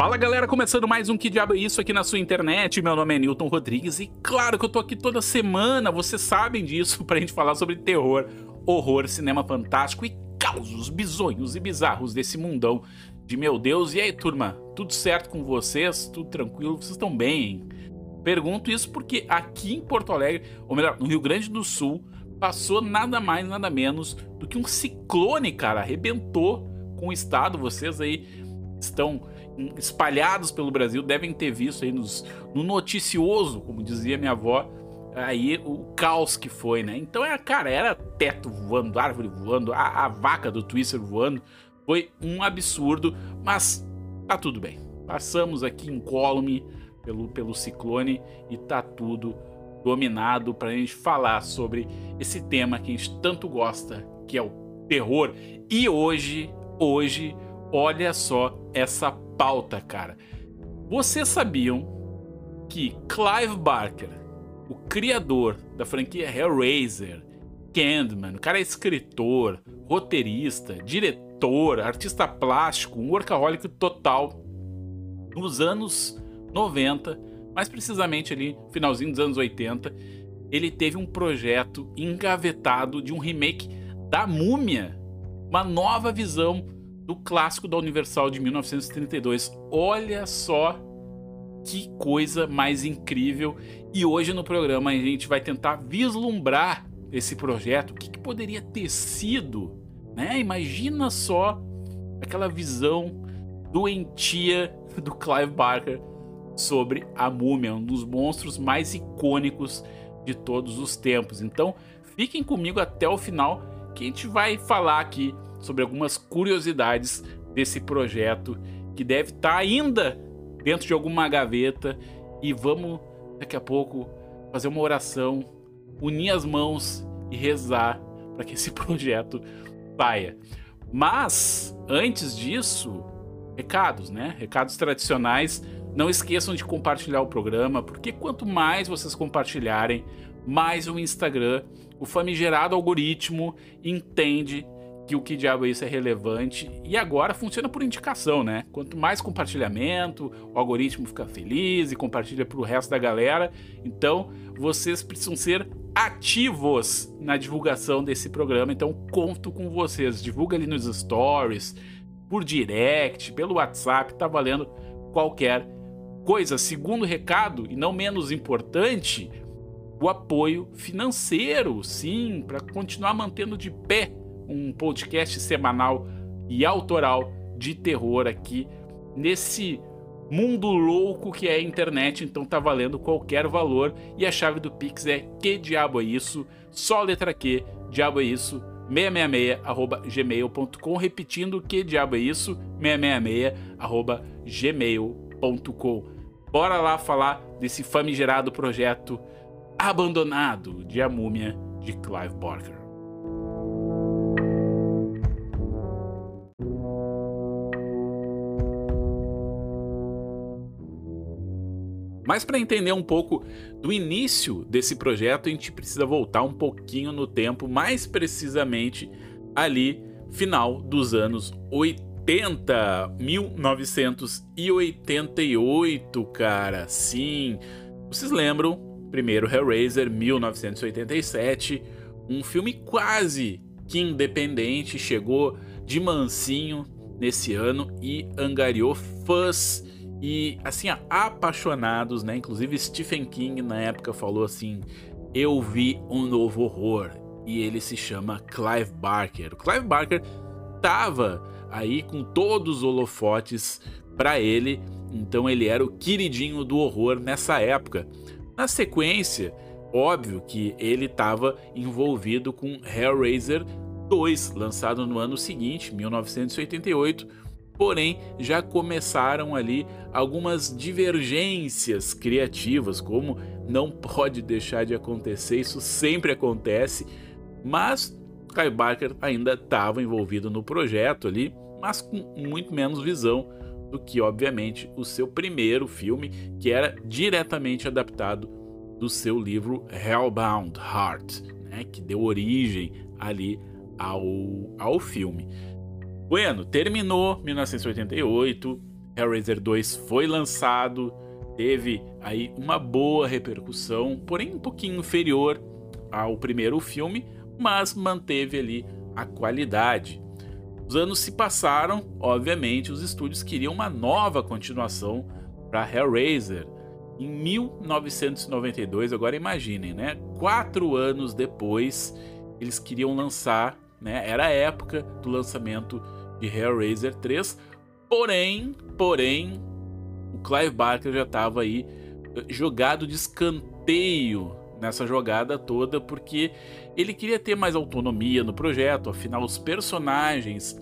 Fala galera, começando mais um Que Diabo é Isso aqui na sua internet, meu nome é Newton Rodrigues e claro que eu tô aqui toda semana, vocês sabem disso, pra gente falar sobre terror, horror, cinema fantástico e causos bizonhos e bizarros desse mundão de meu Deus. E aí turma, tudo certo com vocês? Tudo tranquilo? Vocês estão bem? Pergunto isso porque aqui em Porto Alegre, ou melhor, no Rio Grande do Sul, passou nada mais, nada menos do que um ciclone, cara, arrebentou com o estado, vocês aí estão espalhados pelo Brasil devem ter visto aí nos, no noticioso, como dizia minha avó, aí o caos que foi, né? Então, é, cara, era teto voando, árvore voando, a, a vaca do Twister voando. Foi um absurdo, mas tá tudo bem. Passamos aqui incólume pelo, pelo ciclone e tá tudo dominado pra gente falar sobre esse tema que a gente tanto gosta, que é o terror. E hoje, hoje, olha só essa pauta, cara. Vocês sabiam que Clive Barker, o criador da franquia Hellraiser, Candyman, o cara é escritor, roteirista, diretor, artista plástico, um workaholic total. Nos anos 90, mais precisamente ali, finalzinho dos anos 80, ele teve um projeto engavetado de um remake da Múmia, uma nova visão do clássico da Universal de 1932. Olha só que coisa mais incrível! E hoje no programa a gente vai tentar vislumbrar esse projeto, o que, que poderia ter sido, né? Imagina só aquela visão doentia do Clive Barker sobre a múmia, um dos monstros mais icônicos de todos os tempos. Então, fiquem comigo até o final que a gente vai falar aqui sobre algumas curiosidades desse projeto que deve estar tá ainda dentro de alguma gaveta e vamos daqui a pouco fazer uma oração, unir as mãos e rezar para que esse projeto saia. Mas antes disso, recados, né? Recados tradicionais. Não esqueçam de compartilhar o programa, porque quanto mais vocês compartilharem, mais o Instagram, o famigerado algoritmo, entende que o que diabo é isso é relevante e agora funciona por indicação, né? Quanto mais compartilhamento, o algoritmo fica feliz e compartilha para o resto da galera. Então, vocês precisam ser ativos na divulgação desse programa. Então, conto com vocês. Divulga ali nos stories, por direct, pelo WhatsApp, tá valendo qualquer coisa. Segundo recado, e não menos importante, o apoio financeiro, sim, para continuar mantendo de pé um podcast semanal e autoral de terror aqui nesse mundo louco que é a internet, então tá valendo qualquer valor e a chave do Pix é que diabo é isso? Só letra Q, diabo é isso? 666 arroba gmail.com repetindo que diabo é isso? 666 arroba gmail.com Bora lá falar desse famigerado projeto abandonado de A Múmia de Clive Barker. Mas para entender um pouco do início desse projeto, a gente precisa voltar um pouquinho no tempo, mais precisamente ali final dos anos 80, 1988, cara. Sim. Vocês lembram? Primeiro Hellraiser 1987, um filme quase que independente, chegou de mansinho nesse ano e angariou fãs e assim, apaixonados, né? Inclusive Stephen King na época falou assim: "Eu vi um novo horror" e ele se chama Clive Barker. O Clive Barker tava aí com todos os holofotes para ele, então ele era o queridinho do horror nessa época. Na sequência, óbvio que ele estava envolvido com Hellraiser 2, lançado no ano seguinte, 1988 porém já começaram ali algumas divergências criativas, como não pode deixar de acontecer, isso sempre acontece, mas Kai Barker ainda estava envolvido no projeto ali, mas com muito menos visão do que, obviamente, o seu primeiro filme, que era diretamente adaptado do seu livro Hellbound Heart, né, que deu origem ali ao, ao filme. Bueno, terminou 1988, Hellraiser 2 foi lançado, teve aí uma boa repercussão, porém um pouquinho inferior ao primeiro filme, mas manteve ali a qualidade. Os anos se passaram, obviamente, os estúdios queriam uma nova continuação para Hellraiser. Em 1992, agora imaginem, né? Quatro anos depois, eles queriam lançar, né? Era a época do lançamento de Hellraiser 3. Porém, porém, o Clive Barker já estava aí eh, jogado de escanteio nessa jogada toda, porque ele queria ter mais autonomia no projeto, afinal os personagens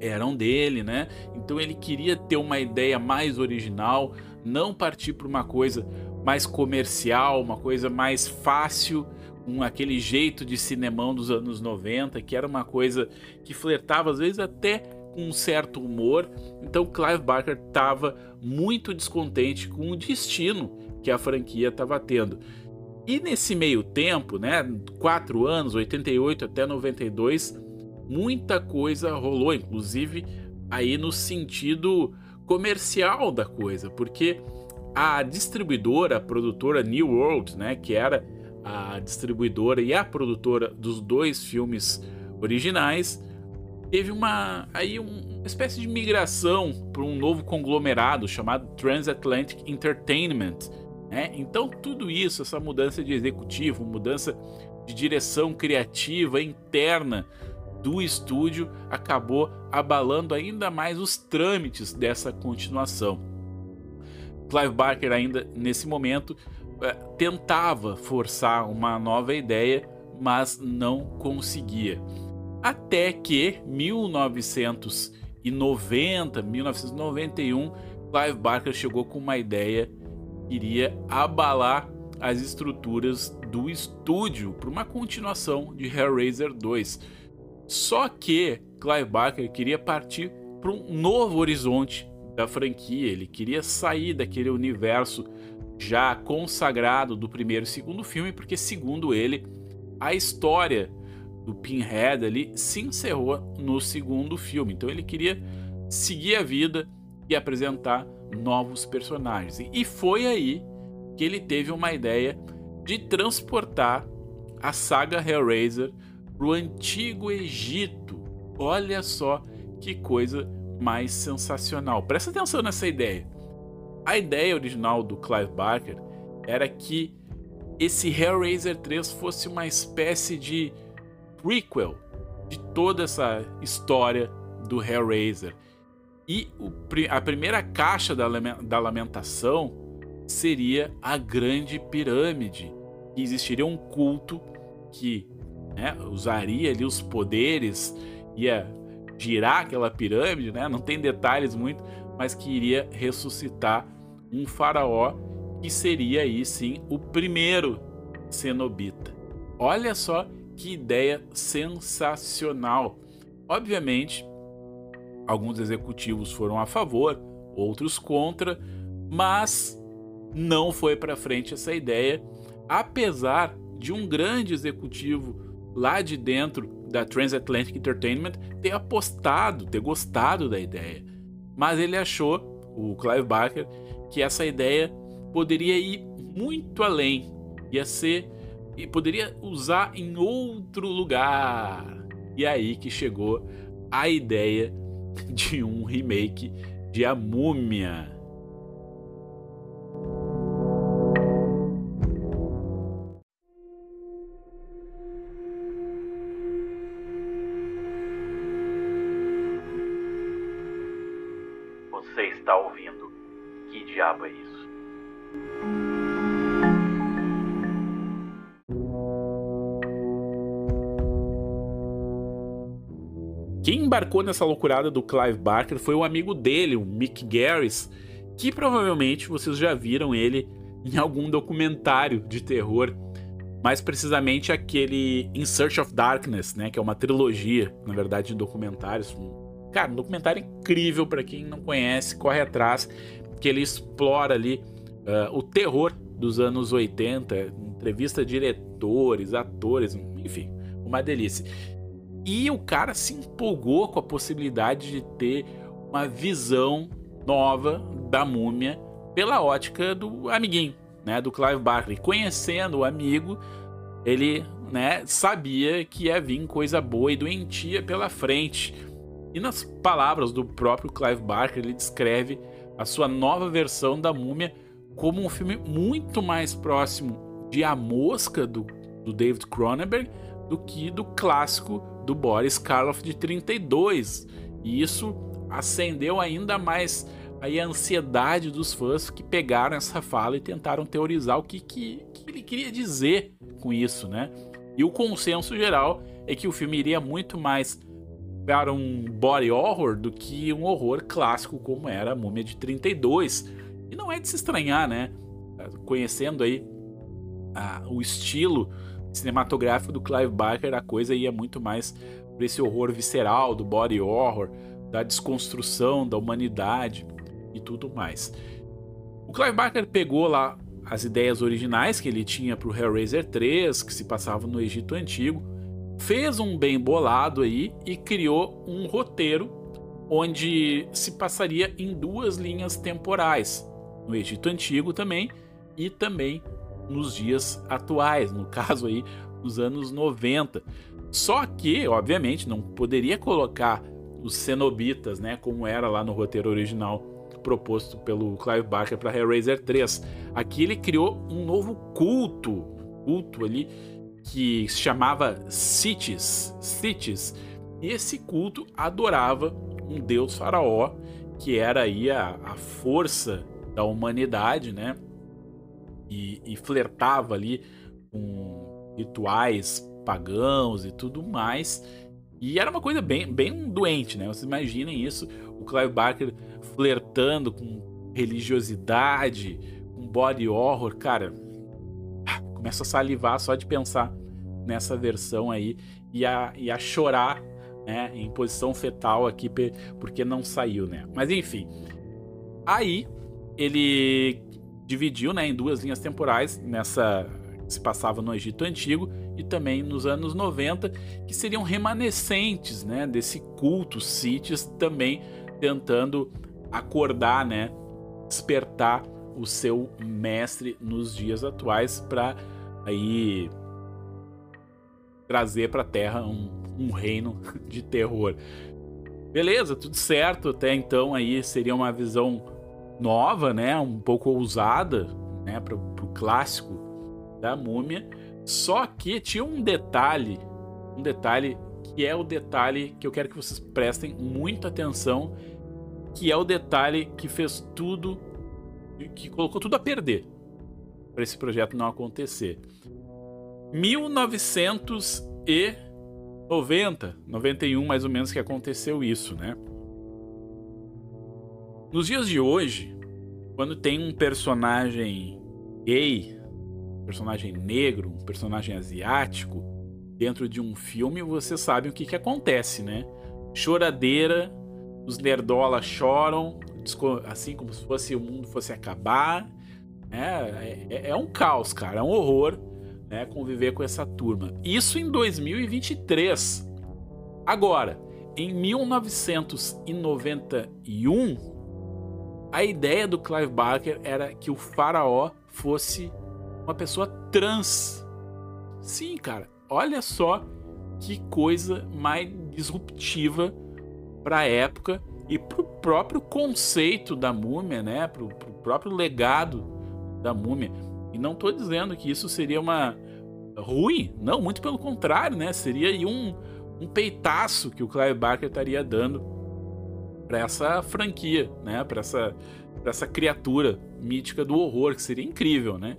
eram dele, né? Então ele queria ter uma ideia mais original, não partir para uma coisa mais comercial, uma coisa mais fácil, com aquele jeito de cinemão dos anos 90, que era uma coisa que flertava às vezes até com um certo humor. Então Clive Barker estava muito descontente com o destino que a franquia estava tendo. E nesse meio tempo, né, quatro anos, 88 até 92, muita coisa rolou, inclusive aí no sentido comercial da coisa, porque a distribuidora, a produtora New World, né, que era a distribuidora e a produtora dos dois filmes originais, teve uma aí uma espécie de migração para um novo conglomerado chamado Transatlantic Entertainment né? Então, tudo isso, essa mudança de executivo, mudança de direção criativa interna do estúdio, acabou abalando ainda mais os trâmites dessa continuação. Clive Barker, ainda nesse momento, tentava forçar uma nova ideia, mas não conseguia. Até que 1990, 1991, Clive Barker chegou com uma ideia iria abalar as estruturas do estúdio para uma continuação de Hellraiser 2. Só que Clive Barker queria partir para um novo horizonte da franquia, ele queria sair daquele universo já consagrado do primeiro e segundo filme, porque segundo ele, a história do Pinhead ali se encerrou no segundo filme. Então ele queria seguir a vida e apresentar novos personagens. E foi aí que ele teve uma ideia de transportar a saga Hellraiser para o antigo Egito. Olha só que coisa mais sensacional. Presta atenção nessa ideia. A ideia original do Clive Barker era que esse Hellraiser 3 fosse uma espécie de prequel de toda essa história do Hellraiser. E o, a primeira caixa da, da lamentação seria a grande pirâmide. E existiria um culto que né, usaria ali os poderes, ia girar aquela pirâmide, né? não tem detalhes muito, mas que iria ressuscitar um faraó que seria aí sim o primeiro cenobita. Olha só que ideia sensacional. Obviamente, Alguns executivos foram a favor, outros contra, mas não foi para frente essa ideia, apesar de um grande executivo lá de dentro da Transatlantic Entertainment ter apostado, ter gostado da ideia. Mas ele achou, o Clive Barker, que essa ideia poderia ir muito além, ia ser e poderia usar em outro lugar. E aí que chegou a ideia de um remake de A Múmia. Você está ouvindo? Que diabo é isso? Quem embarcou nessa loucurada do Clive Barker foi um amigo dele, o Mick Garris, que provavelmente vocês já viram ele em algum documentário de terror, mais precisamente aquele In Search of Darkness, né, que é uma trilogia, na verdade, de documentários. Cara, um documentário incrível para quem não conhece, corre atrás, que ele explora ali uh, o terror dos anos 80, entrevista diretores, atores, enfim, uma delícia. E o cara se empolgou com a possibilidade de ter uma visão nova da múmia pela ótica do amiguinho, né, do Clive Barker. Conhecendo o amigo, ele, né, sabia que ia vir coisa boa e doentia pela frente. E nas palavras do próprio Clive Barker, ele descreve a sua nova versão da Múmia como um filme muito mais próximo de A Mosca do, do David Cronenberg do que do clássico do Boris Karloff de 32. E isso acendeu ainda mais a ansiedade dos fãs que pegaram essa fala e tentaram teorizar o que, que, que ele queria dizer com isso, né? E o consenso geral é que o filme iria muito mais para um body horror do que um horror clássico como era a Múmia de 32. E não é de se estranhar, né? Conhecendo aí o estilo cinematográfico do Clive Barker, a coisa ia muito mais para esse horror visceral do body horror, da desconstrução da humanidade e tudo mais. O Clive Barker pegou lá as ideias originais que ele tinha para o Hellraiser 3, que se passava no Egito Antigo, fez um bem bolado aí e criou um roteiro onde se passaria em duas linhas temporais, no Egito Antigo também e também nos dias atuais, no caso aí nos anos 90. Só que, obviamente, não poderia colocar os cenobitas, né, como era lá no roteiro original proposto pelo Clive Barker para Hellraiser 3. Aqui ele criou um novo culto, culto ali que se chamava Cities, Cities. E esse culto adorava um deus faraó, que era aí a, a força da humanidade, né? E, e flertava ali com rituais pagãos e tudo mais. E era uma coisa bem, bem doente, né? Vocês imaginem isso, o Clive Barker flertando com religiosidade, com body horror, cara. Começa a salivar só de pensar nessa versão aí e a, e a chorar, né, em posição fetal aqui porque não saiu, né? Mas enfim. Aí ele dividiu, né, em duas linhas temporais nessa que se passava no Egito Antigo e também nos anos 90, que seriam remanescentes, né, desse culto sítios também tentando acordar, né, despertar o seu mestre nos dias atuais para aí trazer para Terra um, um reino de terror. Beleza, tudo certo. Até então aí seria uma visão nova, né, um pouco ousada, né, para o clássico da múmia. Só que tinha um detalhe, um detalhe que é o detalhe que eu quero que vocês prestem muita atenção, que é o detalhe que fez tudo, que colocou tudo a perder para esse projeto não acontecer. 1990, 91 mais ou menos que aconteceu isso, né? Nos dias de hoje, quando tem um personagem gay personagem negro, um personagem asiático dentro de um filme, você sabe o que, que acontece, né? Choradeira, os nerdola choram, assim como se fosse o mundo fosse acabar. Né? É, é um caos, cara, é um horror né? conviver com essa turma. Isso em 2023. Agora, em 1991, a ideia do Clive Barker era que o faraó fosse uma pessoa trans. Sim, cara, olha só que coisa mais disruptiva para a época e para o próprio conceito da múmia, né? Para o próprio legado da múmia. E não estou dizendo que isso seria uma ruim, não, muito pelo contrário, né? Seria aí um, um peitaço que o Clive Barker estaria dando para essa franquia, né? Para essa, essa criatura mítica do horror, que seria incrível, né?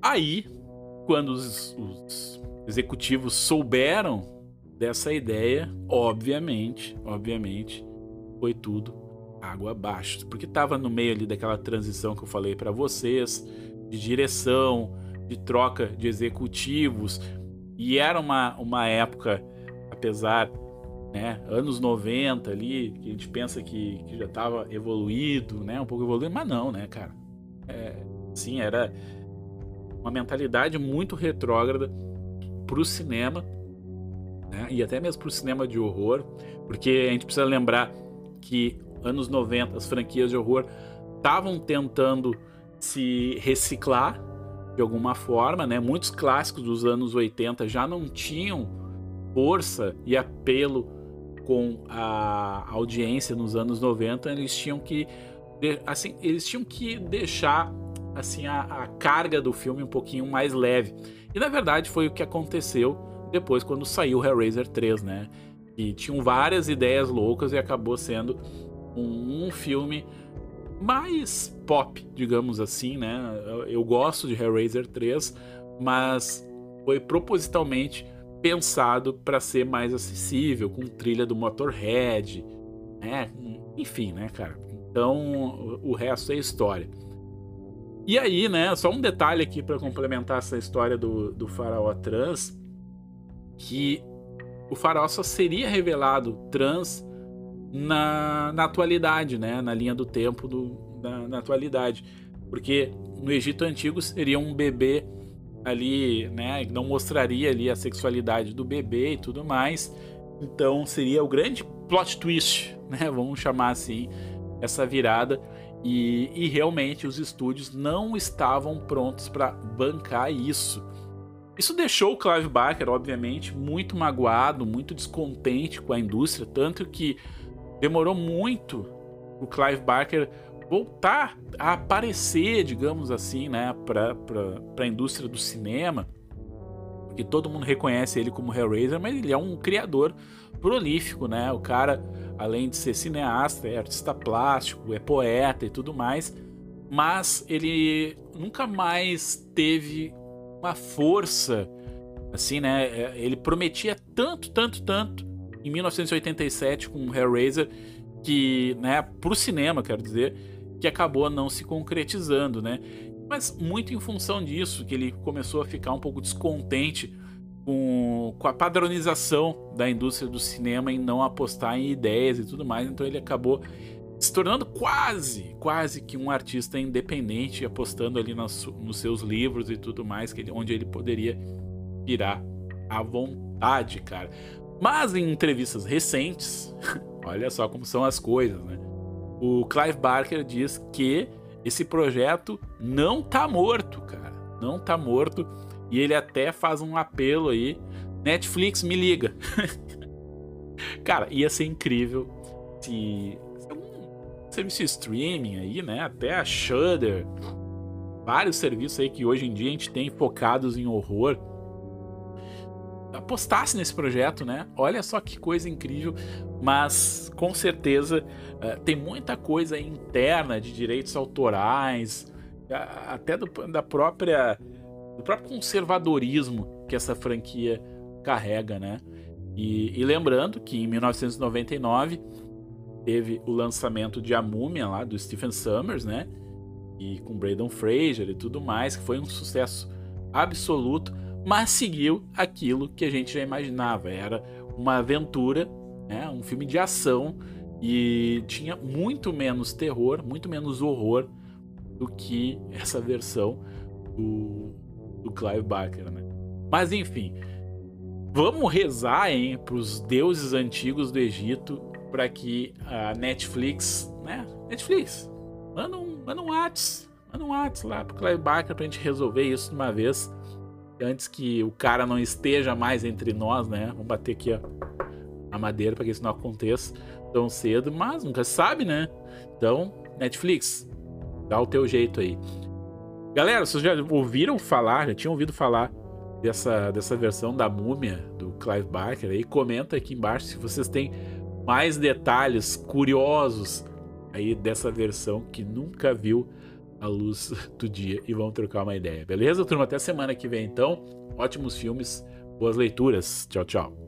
Aí, quando os, os executivos souberam dessa ideia, obviamente, obviamente, foi tudo água abaixo, porque estava no meio ali daquela transição que eu falei para vocês, de direção, de troca de executivos, e era uma, uma época, apesar, né, anos 90 ali, que a gente pensa que, que já estava evoluído, né, um pouco evoluído, mas não, né, cara, é, sim, era uma mentalidade muito retrógrada para o cinema né? e até mesmo para o cinema de horror, porque a gente precisa lembrar que anos 90, as franquias de horror estavam tentando se reciclar de alguma forma, né? Muitos clássicos dos anos 80 já não tinham força e apelo com a audiência nos anos 90, eles tinham que assim, eles tinham que deixar assim a, a carga do filme um pouquinho mais leve. E na verdade foi o que aconteceu depois quando saiu Hellraiser 3, né? E tinham várias ideias loucas e acabou sendo um, um filme mais pop, digamos assim, né? Eu, gosto de Hellraiser 3, mas foi propositalmente pensado para ser mais acessível, com trilha do Motorhead, né? Enfim, né, cara? Então, o resto é história. E aí, né, só um detalhe aqui para complementar essa história do, do faraó trans, que o faraó só seria revelado trans na, na atualidade, né, na linha do tempo do, na, na atualidade. Porque no Egito Antigo seria um bebê ali, né, não mostraria ali a sexualidade do bebê e tudo mais. Então seria o grande plot twist, né, vamos chamar assim, essa virada. E, e realmente os estúdios não estavam prontos para bancar isso. Isso deixou o Clive Barker, obviamente, muito magoado, muito descontente com a indústria, tanto que demorou muito o Clive Barker voltar a aparecer, digamos assim, né, para a indústria do cinema, porque todo mundo reconhece ele como Hellraiser, mas ele é um criador prolífico, né? O cara, além de ser cineasta, é artista plástico, é poeta e tudo mais, mas ele nunca mais teve uma força, assim, né? É, ele prometia tanto, tanto, tanto em 1987 com Hellraiser que, né, pro cinema, quero dizer, que acabou não se concretizando, né? Mas muito em função disso, que ele começou a ficar um pouco descontente com, com a padronização da indústria do cinema em não apostar em ideias e tudo mais, então ele acabou se tornando quase, quase que um artista independente, apostando ali nas, nos seus livros e tudo mais, que ele, onde ele poderia virar à vontade, cara. Mas em entrevistas recentes, olha só como são as coisas, né? O Clive Barker diz que esse projeto não tá morto, cara. Não tá morto. E ele até faz um apelo aí. Netflix, me liga. cara, ia ser incrível se, algum serviço streaming aí, né? Até a Shudder. Vários serviços aí que hoje em dia a gente tem focados em horror apostasse nesse projeto, né? Olha só que coisa incrível, mas com certeza uh, tem muita coisa interna de direitos autorais, até do, da própria do próprio conservadorismo que essa franquia carrega, né? E, e lembrando que em 1999 teve o lançamento de A Múmia lá do Stephen Summers, né? E com Braden Fraser e tudo mais, que foi um sucesso absoluto mas seguiu aquilo que a gente já imaginava. Era uma aventura, né? um filme de ação e tinha muito menos terror, muito menos horror do que essa versão do, do Clive Barker. Né? Mas enfim, vamos rezar para os deuses antigos do Egito para que a Netflix, né? Netflix, manda um, manda um WhatsApp, manda um WhatsApp lá pro Clive Barker pra gente resolver isso de uma vez antes que o cara não esteja mais entre nós, né? Vamos bater aqui ó, a madeira para que isso não aconteça tão cedo, mas nunca sabe, né? Então, Netflix, dá o teu jeito aí. Galera, vocês já ouviram falar, já tinham ouvido falar dessa, dessa versão da múmia do Clive Barker aí? Comenta aqui embaixo se vocês têm mais detalhes curiosos aí dessa versão que nunca viu a luz do dia e vamos trocar uma ideia. Beleza, turma? Até semana que vem, então. Ótimos filmes, boas leituras. Tchau, tchau.